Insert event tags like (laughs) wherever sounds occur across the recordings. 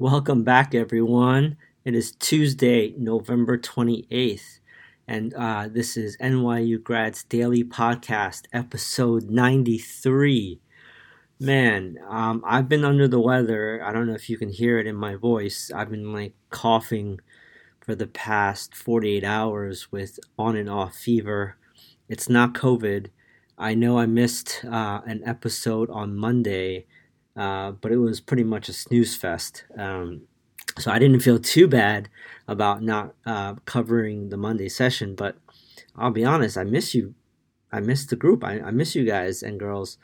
Welcome back, everyone. It is Tuesday, November 28th, and uh, this is NYU Grads Daily Podcast, episode 93. Man, um, I've been under the weather. I don't know if you can hear it in my voice. I've been like coughing for the past 48 hours with on and off fever. It's not COVID. I know I missed uh, an episode on Monday uh, but it was pretty much a snooze fest. Um, so I didn't feel too bad about not uh, covering the Monday session, but I'll be honest, I miss you. I miss the group. I, I miss you guys and girls.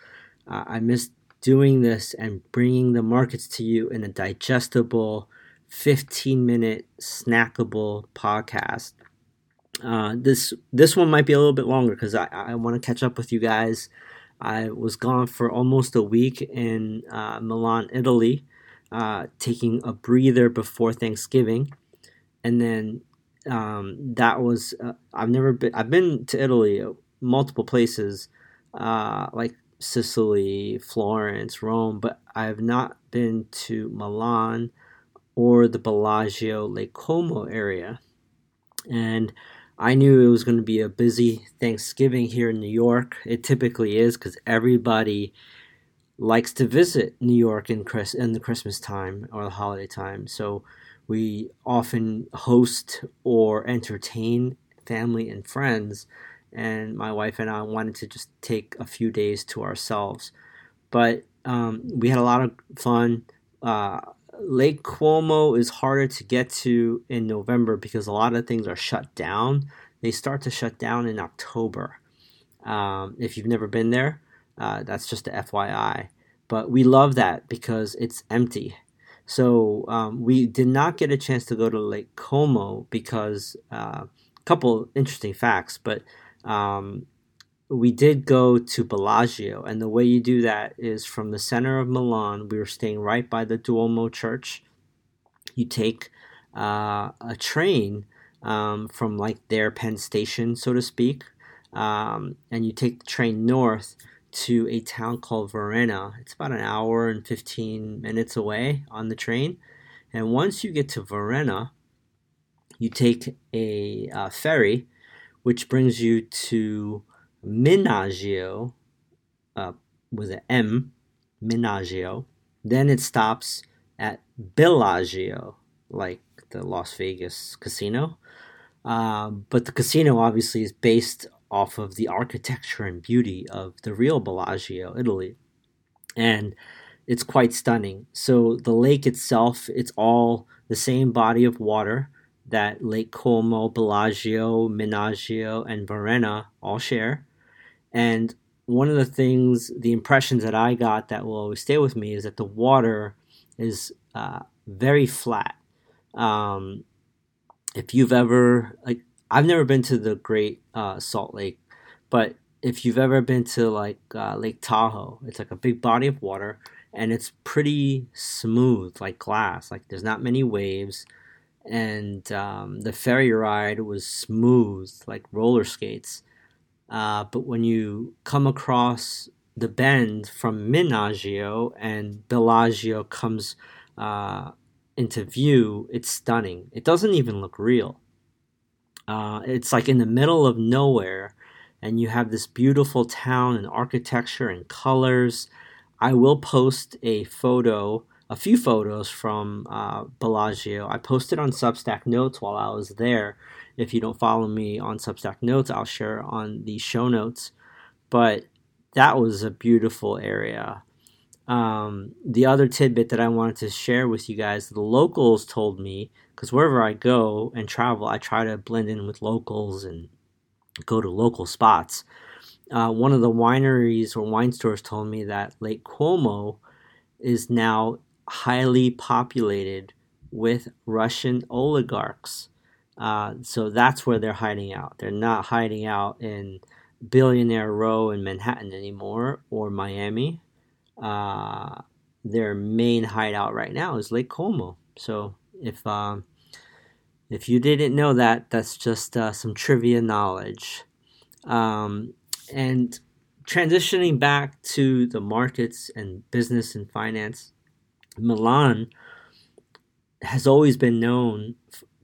Uh, I miss doing this and bringing the markets to you in a digestible, 15 minute snackable podcast. Uh, this this one might be a little bit longer because I, I want to catch up with you guys I was gone for almost a week in uh, Milan, Italy, uh, taking a breather before Thanksgiving, and then um, that was uh, I've never been I've been to Italy multiple places uh, like Sicily, Florence, Rome, but I have not been to Milan or the Bellagio Lake Como area, and I knew it was going to be a busy Thanksgiving here in New York. It typically is because everybody likes to visit New York in, Chris, in the Christmas time or the holiday time. So we often host or entertain family and friends. And my wife and I wanted to just take a few days to ourselves. But um, we had a lot of fun. Uh, Lake Como is harder to get to in November because a lot of things are shut down. They start to shut down in October. Um, if you've never been there, uh, that's just a FYI. But we love that because it's empty. So um, we did not get a chance to go to Lake Como because a uh, couple interesting facts, but um, we did go to Bellagio, and the way you do that is from the center of Milan. We were staying right by the Duomo Church. You take uh, a train um, from like their Penn Station, so to speak, um, and you take the train north to a town called Varenna. It's about an hour and 15 minutes away on the train. And once you get to Varenna, you take a uh, ferry, which brings you to Menaggio uh, with an M, Menaggio. Then it stops at Bellagio, like the Las Vegas casino. Uh, but the casino obviously is based off of the architecture and beauty of the real Bellagio, Italy. And it's quite stunning. So the lake itself, it's all the same body of water that Lake Como, Bellagio, Menaggio, and Varenna all share. And one of the things, the impressions that I got that will always stay with me is that the water is uh, very flat. Um, if you've ever, like, I've never been to the Great uh, Salt Lake, but if you've ever been to like uh, Lake Tahoe, it's like a big body of water and it's pretty smooth, like glass. Like, there's not many waves. And um, the ferry ride was smooth, like roller skates uh, but when you come across the bend from Menaggio and Bellagio comes uh, into view, it's stunning. It doesn't even look real. Uh, it's like in the middle of nowhere, and you have this beautiful town and architecture and colors. I will post a photo, a few photos from uh, Bellagio. I posted on Substack Notes while I was there if you don't follow me on Substack Notes, I'll share on the show notes. But that was a beautiful area. Um, the other tidbit that I wanted to share with you guys, the locals told me, because wherever I go and travel, I try to blend in with locals and go to local spots. Uh, one of the wineries or wine stores told me that Lake Como is now highly populated with Russian oligarchs. Uh, so that's where they're hiding out. They're not hiding out in Billionaire Row in Manhattan anymore or Miami. Uh, their main hideout right now is Lake Como. So if um, if you didn't know that, that's just uh, some trivia knowledge. Um, and transitioning back to the markets and business and finance, Milan has always been known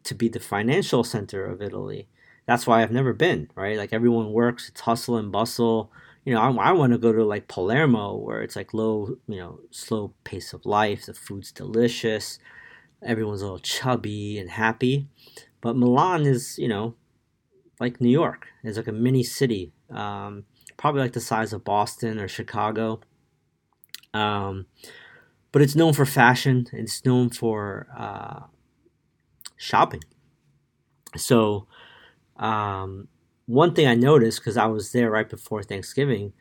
to be the financial center of Italy. That's why I've never been, right? Like everyone works, it's hustle and bustle. You know, I, I want to go to like Palermo where it's like low, you know, slow pace of life. The food's delicious. Everyone's a little chubby and happy. But Milan is, you know, like New York. It's like a mini city, um, probably like the size of Boston or Chicago. Um, but it's known for fashion. It's known for uh, shopping. So, um, one thing I noticed because I was there right before Thanksgiving,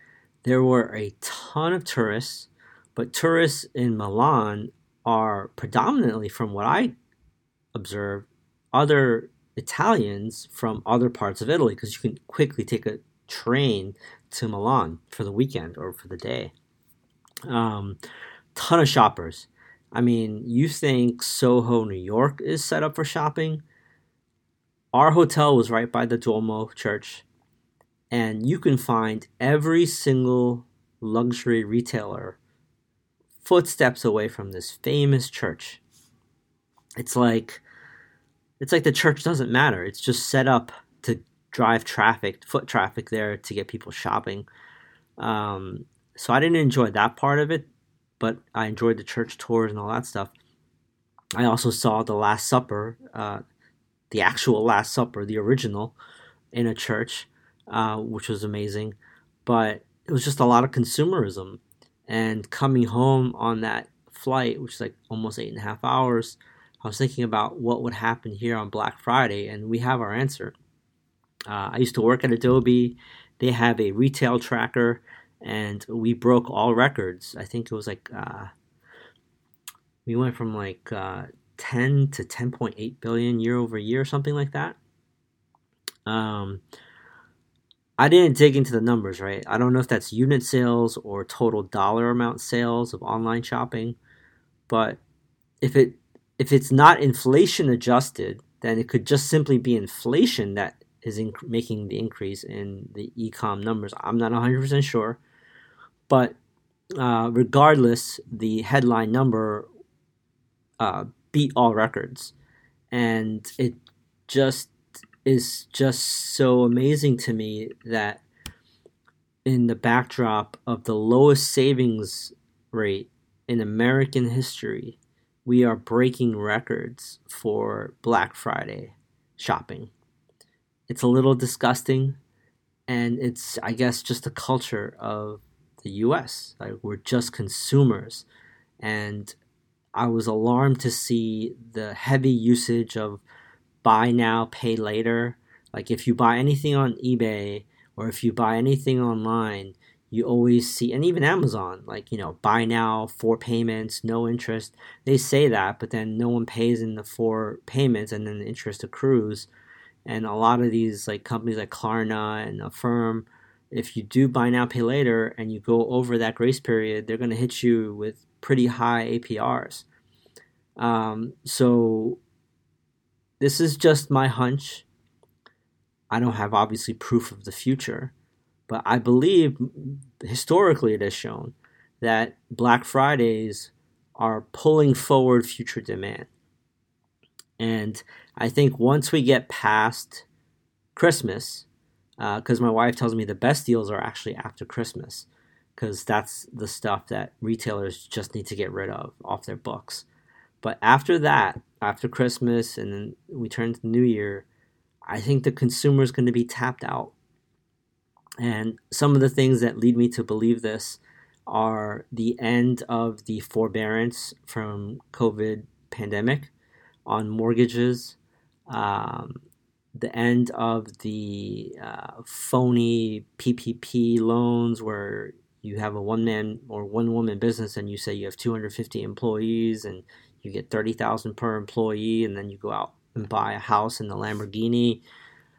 there were a ton of tourists, but tourists in Milan are predominantly, from what I observed, other Italians from other parts of Italy because you can quickly take a train to Milan for the weekend or for the day. Um, ton of shoppers. I mean, you think Soho, New York is set up for shopping? Our hotel was right by the Duomo church, and you can find every single luxury retailer footsteps away from this famous church. It's like it's like the church doesn't matter. It's just set up to drive traffic, foot traffic there to get people shopping. Um, so I didn't enjoy that part of it but I enjoyed the church tours and all that stuff. I also saw the Last Supper, uh, the actual Last Supper, the original, in a church, uh, which was amazing. But it was just a lot of consumerism. And coming home on that flight, which is like almost eight and a half hours, I was thinking about what would happen here on Black Friday, and we have our answer. Uh, I used to work at Adobe. They have a retail tracker and we broke all records. I think it was like uh, we went from like uh, 10 to 10.8 billion year over year, or something like that. Um, I didn't dig into the numbers, right? I don't know if that's unit sales or total dollar amount sales of online shopping, but if it if it's not inflation adjusted, then it could just simply be inflation that is making the increase in the ecom numbers. I'm not 100% sure. But uh, regardless, the headline number uh, beat all records, and it just is just so amazing to me that in the backdrop of the lowest savings rate in American history, we are breaking records for Black Friday shopping. It's a little disgusting, and it's, I guess, just a culture of the US. Like we're just consumers. And I was alarmed to see the heavy usage of buy now, pay later. Like if you buy anything on eBay or if you buy anything online, you always see, and even Amazon, like, you know, buy now, four payments, no interest. They say that, but then no one pays in the four payments and then the interest accrues. And a lot of these, like companies like Klarna and Affirm, if you do buy now pay later and you go over that grace period they're going to hit you with pretty high aprs um, so this is just my hunch. I don't have obviously proof of the future but i believe historically it has shown that black fridays are pulling forward future demand. And i think once we get past christmas because uh, my wife tells me the best deals are actually after Christmas because that's the stuff that retailers just need to get rid of off their books. But after that, after Christmas and then we turn to new year, I think the consumer is going to be tapped out. And some of the things that lead me to believe this are the end of the forbearance from COVID pandemic on mortgages, um, the end of the uh, phony PPP loans where you have a one man or one woman business and you say you have 250 employees and you get 30,000 per employee and then you go out and buy a house in the Lamborghini.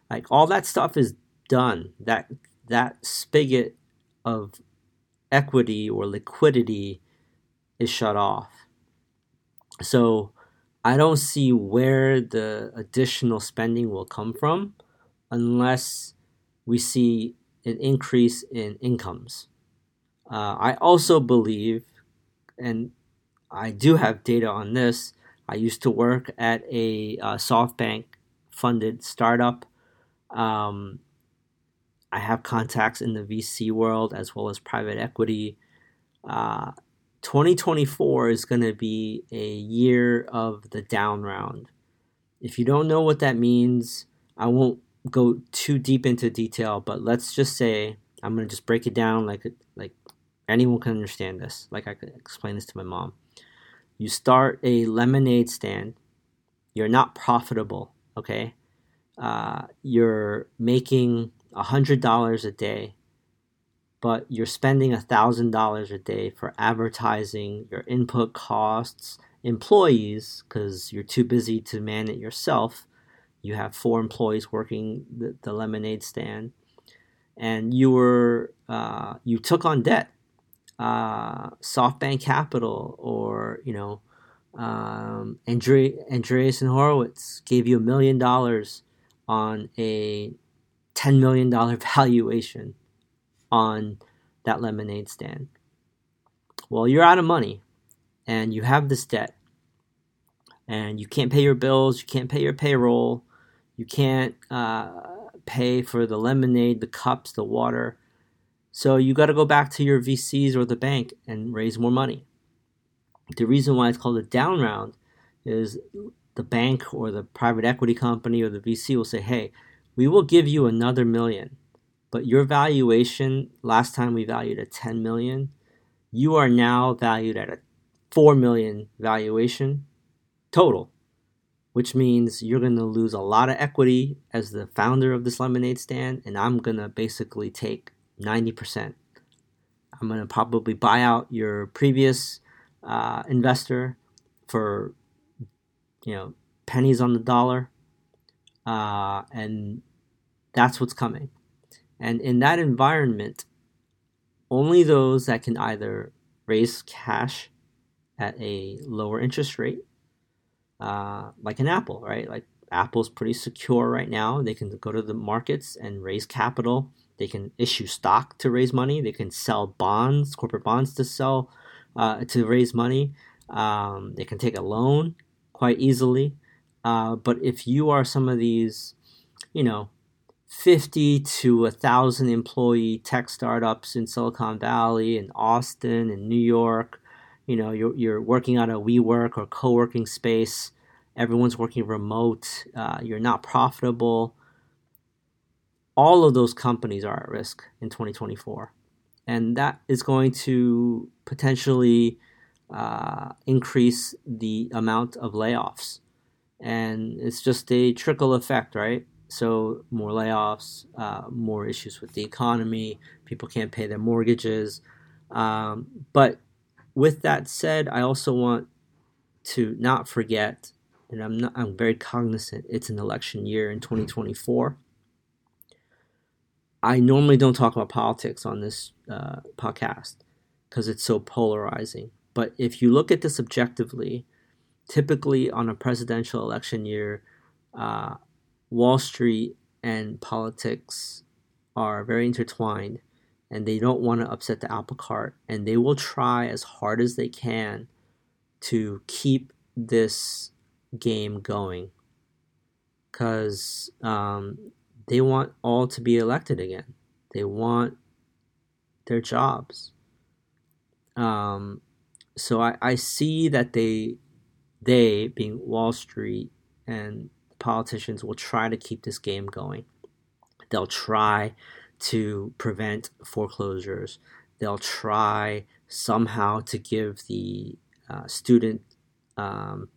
Like all that stuff is done. That that spigot of equity or liquidity is shut off. So I don't see where the additional spending will come from unless we see an increase in incomes. Uh, I also believe, and I do have data on this, I used to work at a uh, SoftBank funded startup. Um, I have contacts in the VC world as well as private equity. Uh, 2024 is going to be a year of the down round. If you don't know what that means, I won't go too deep into detail, but let's just say I'm going to just break it down like like anyone can understand this. Like I could explain this to my mom. You start a lemonade stand. You're not profitable, okay? Uh, you're making $100 a day but you're spending $1,000 a day for advertising, your input costs, employees, because you're too busy to man it yourself. You have four employees working the, the lemonade stand, and you were uh, you took on debt, uh, SoftBank Capital, or you know, um, Andre, Andreessen Horowitz gave you a million dollars on a ten million dollar (laughs) valuation on that lemonade stand. Well, you're out of money and you have this debt and you can't pay your bills, you can't pay your payroll, you can't uh, pay for the lemonade, the cups, the water. So you got to go back to your VCs or the bank and raise more money. The reason why it's called a down round is the bank or the private equity company or the VC will say, hey, we will give you another million but your valuation last time we valued at 10 million you are now valued at a 4 million valuation total which means you're going to lose a lot of equity as the founder of this lemonade stand and i'm going to basically take 90% i'm going to probably buy out your previous uh, investor for you know pennies on the dollar uh, and that's what's coming and in that environment, only those that can either raise cash at a lower interest rate, uh, like an Apple, right? Like Apple's pretty secure right now. They can go to the markets and raise capital. They can issue stock to raise money. They can sell bonds, corporate bonds to sell uh, to raise money. Um, they can take a loan quite easily. Uh, but if you are some of these, you know, 50 to 1,000 employee tech startups in Silicon Valley and Austin and New York. You know, you're, you're working on a WeWork or co working space. Everyone's working remote. Uh, you're not profitable. All of those companies are at risk in 2024. And that is going to potentially uh, increase the amount of layoffs. And it's just a trickle effect, right? So more layoffs, uh, more issues with the economy. People can't pay their mortgages. Um, but with that said, I also want to not forget, and I'm not, I'm very cognizant. It's an election year in 2024. I normally don't talk about politics on this uh, podcast because it's so polarizing. But if you look at this objectively, typically on a presidential election year, uh, Wall Street and politics are very intertwined and they don't want to upset the apple cart and they will try as hard as they can to keep this game going. Because um, they want all to be elected again. They want their jobs. Um, so I, I see that they they being wall street and politicians will try to keep this game going. They'll try to prevent foreclosures. They'll try somehow to give the uh, student um,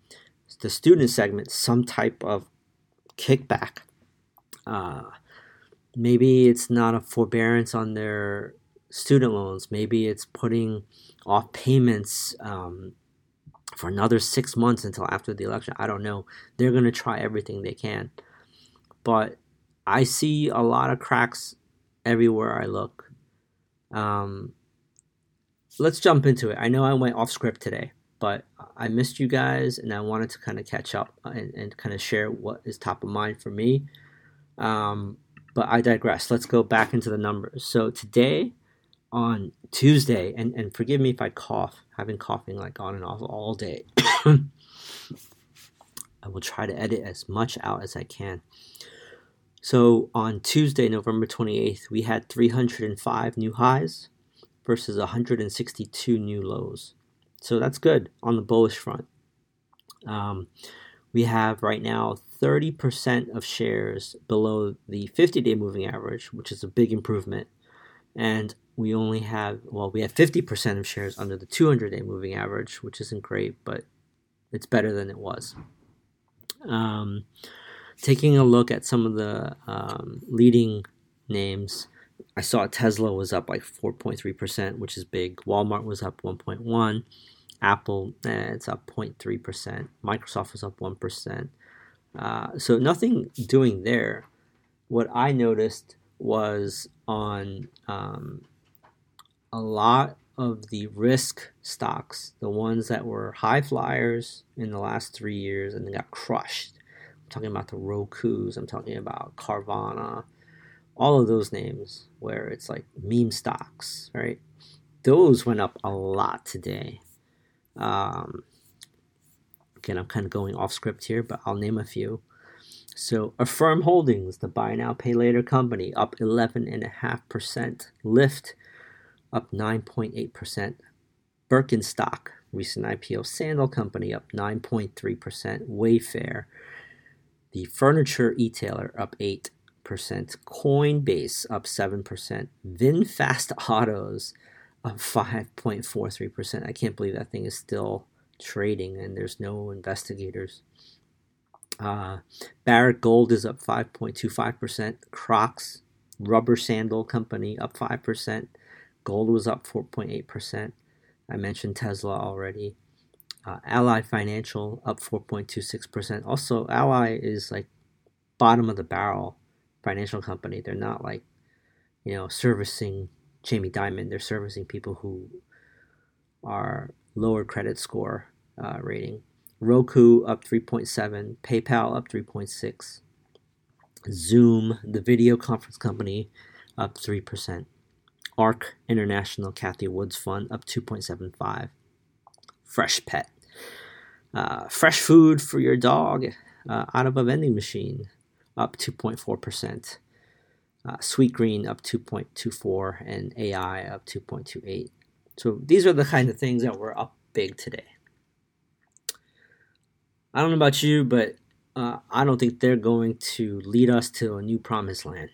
the student segment some type of kickback. Uh, maybe it's not a forbearance on their student loans. Maybe it's putting off payments um, for another six months until after the election. I don't know. They're going to try everything they can. But I see a lot of cracks everywhere I look. Um, let's jump into it. I know I went off script today, but I missed you guys and I wanted to kind of catch up and, and kind of share what is top of mind for me. Um, but I digress. Let's go back into the numbers. So today, on Tuesday, and, and forgive me if I cough. I've been coughing like on and off all day. (coughs) I will try to edit as much out as I can. So on Tuesday, November 28th, we had 305 new highs versus 162 new lows. So that's good on the bullish front. Um, we have right now 30% of shares below the 50 day moving average, which is a big improvement. And we only have, well, we have 50% of shares under the 200 day moving average, which isn't great, but it's better than it was. Um, taking a look at some of the um, leading names, I saw Tesla was up like 4.3%, which is big. Walmart was up 1.1. Apple, eh, it's up 0.3%. Microsoft was up 1%. Uh, so nothing doing there. What I noticed was on um, a lot of the risk stocks, the ones that were high flyers in the last three years and they got crushed. I'm talking about the Roku's, I'm talking about Carvana, all of those names where it's like meme stocks, right? Those went up a lot today. Um, again, I'm kind of going off script here, but I'll name a few. So, Affirm Holdings, the buy now, pay later company, up 11.5%. Lyft, up 9.8%. Birkenstock, recent IPO sandal company, up 9.3%. Wayfair, the furniture retailer, up 8%. Coinbase, up 7%. VinFast Autos, up 5.43%. I can't believe that thing is still trading and there's no investigators. Uh, Barrick Gold is up 5.25%. Crocs, rubber sandal company, up 5%. Gold was up 4.8%. I mentioned Tesla already. Uh, Ally Financial up 4.26%. Also, Ally is like bottom of the barrel financial company. They're not like, you know, servicing Jamie Dimon. They're servicing people who are lower credit score uh, rating. Roku up 3.7, PayPal up 3.6, Zoom, the video conference company, up 3%. ARK International Cathie Woods Fund up 2.75. Freshpet, uh, fresh food for your dog uh, out of a vending machine, up 2.4%. Uh, Sweetgreen up 2.24 and AI up 2.28. So these are the kind of things that were up big today. I don't know about you, but uh, I don't think they're going to lead us to a new promised land.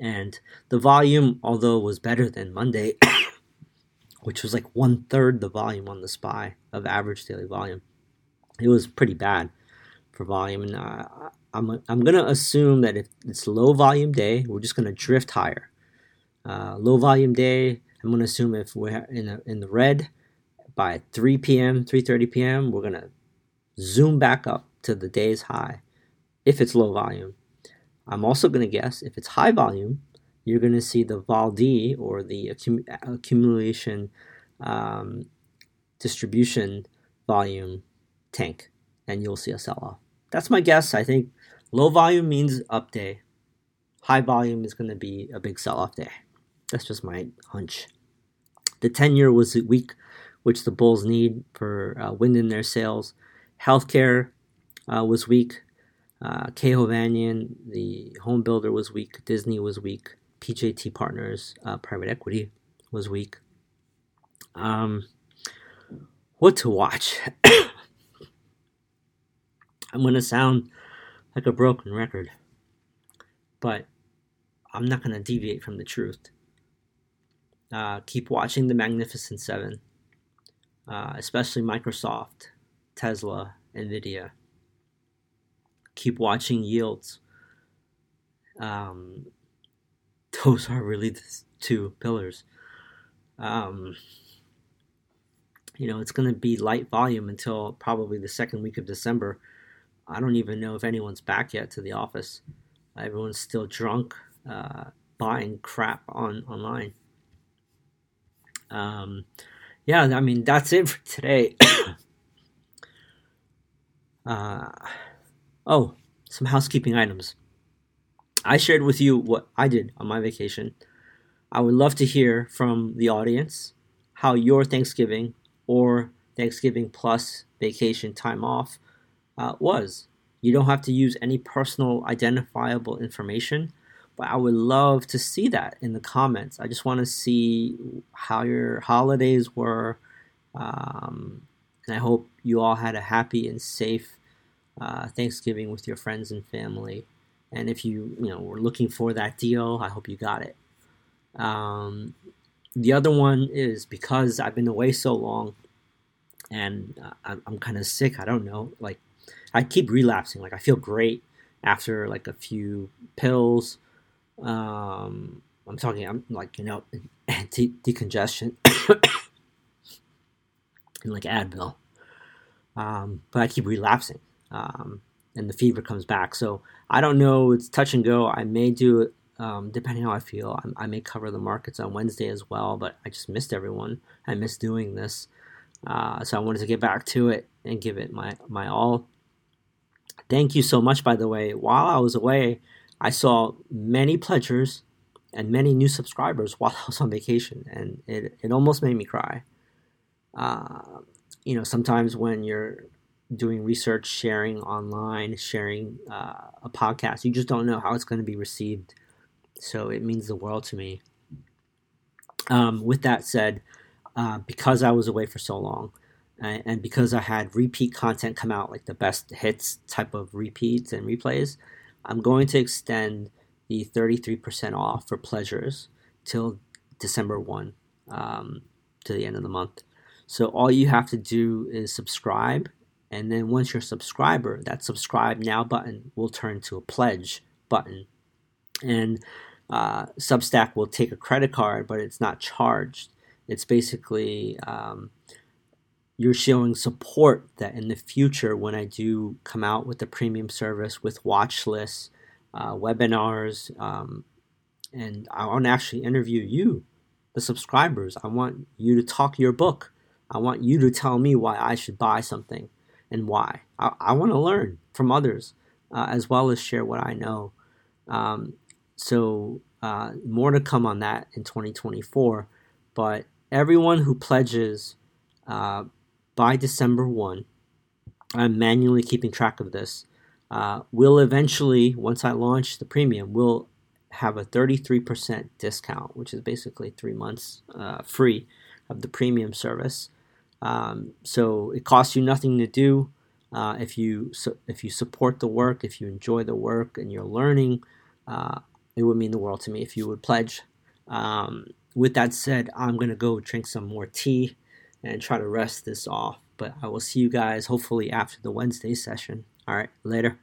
And the volume, although was better than Monday, (coughs) which was like one third the volume on the SPY of average daily volume, it was pretty bad for volume. And uh, I'm, I'm to assume that if it's low volume day, we're just to drift higher. Uh, low volume day, I'm to assume if we're in, a, in the red by 3 p.m., 3.30 p.m., we're to zoom back up to the day's high if it's low volume. I'm also going to guess if it's high volume, you're going to see the vol D or the accum- accumulation um, distribution volume tank, and you'll see a sell off. That's my guess. I think low volume means up day, high volume is going to be a big sell off day. That's just my hunch. The 10 year was weak, which the Bulls need for uh, wind in their sails. Healthcare uh, was weak. Uh, the home builder, was weak. Disney was weak. PJT Partners, uh, private equity, was weak. Um, what to watch? (coughs) I'm going to sound like a broken record, but I'm not going to deviate from the truth. Uh, keep watching the Magnificent Seven, uh, especially Microsoft, Tesla, Nvidia. Keep watching yields. Um, (laughs) those are really the two pillars. Um, you know, it's going to be light volume until probably the second week of December. I don't even know if anyone's back yet to the office. Everyone's still drunk, uh, buying crap on online. Um, yeah, I mean that's it for today. (coughs) Uh, oh, some housekeeping items. I shared with you what I did on my vacation. I would love to hear from the audience how your Thanksgiving or Thanksgiving plus vacation time off uh, was. You don't have to use any personal identifiable information, but I would love to see that in the comments. I just want to see how your holidays were. Um, and I hope you all had a happy and safe uh, Thanksgiving with your friends and family. And if you you know were looking for that deal, I hope you got it. Um, the other one is because I've been away so long, and uh, I'm, I'm kind of sick. I don't know, like I keep relapsing. Like I feel great after like a few pills. Um, I'm talking. I'm like you know, anti decongestion and (coughs) like Advil. Um, but I keep relapsing, um, and the fever comes back. So I don't know. It's touch and go. I may do it um, depending how I feel. I, I, may cover the markets on Wednesday as well. But I just missed everyone. I missed doing this, uh, so I wanted to get back to it and give it my my all. Thank you so much, by the way. While I was away, I saw many pledgers and many new subscribers (laughs) while I was on vacation, and it, it almost made me cry. Uh, you know, sometimes when you're doing research, sharing online, sharing uh, a podcast, you just don't know how it's going to be received. So it means the world to me. Um, with that said, uh, because I was away for so long, and, and because I had repeat content come out, like the best hits type of repeats and replays, I'm going to extend the 33% off for pleasures till December 1 um, to the end of the month. So all you have to do is subscribe, and then once you're a subscriber, that subscribe now button will turn to a pledge button. And uh, Substack will take a credit card, but it's not charged. It's basically um, you're showing support that in the future, when I do come out with the premium service with watch lists, uh, webinars, um, and I want to actually interview you, the subscribers. I want you to talk your book. I want you to tell me why I should buy something and why. I, I want to learn from others uh, as well as share what I know. Um, so, uh, more to come on that in 2024. But everyone who pledges uh, by December 1, I'm manually keeping track of this. Uh, will eventually, once I launch the premium, will have a 33% discount, which is basically three months uh, free of the premium service. Um, so it costs you nothing to do. Uh, if you su- if you support the work, if you enjoy the work, and you're learning, uh, it would mean the world to me if you would pledge. Um, with that said, I'm gonna go drink some more tea and try to rest this off. But I will see you guys hopefully after the Wednesday session. All right, later.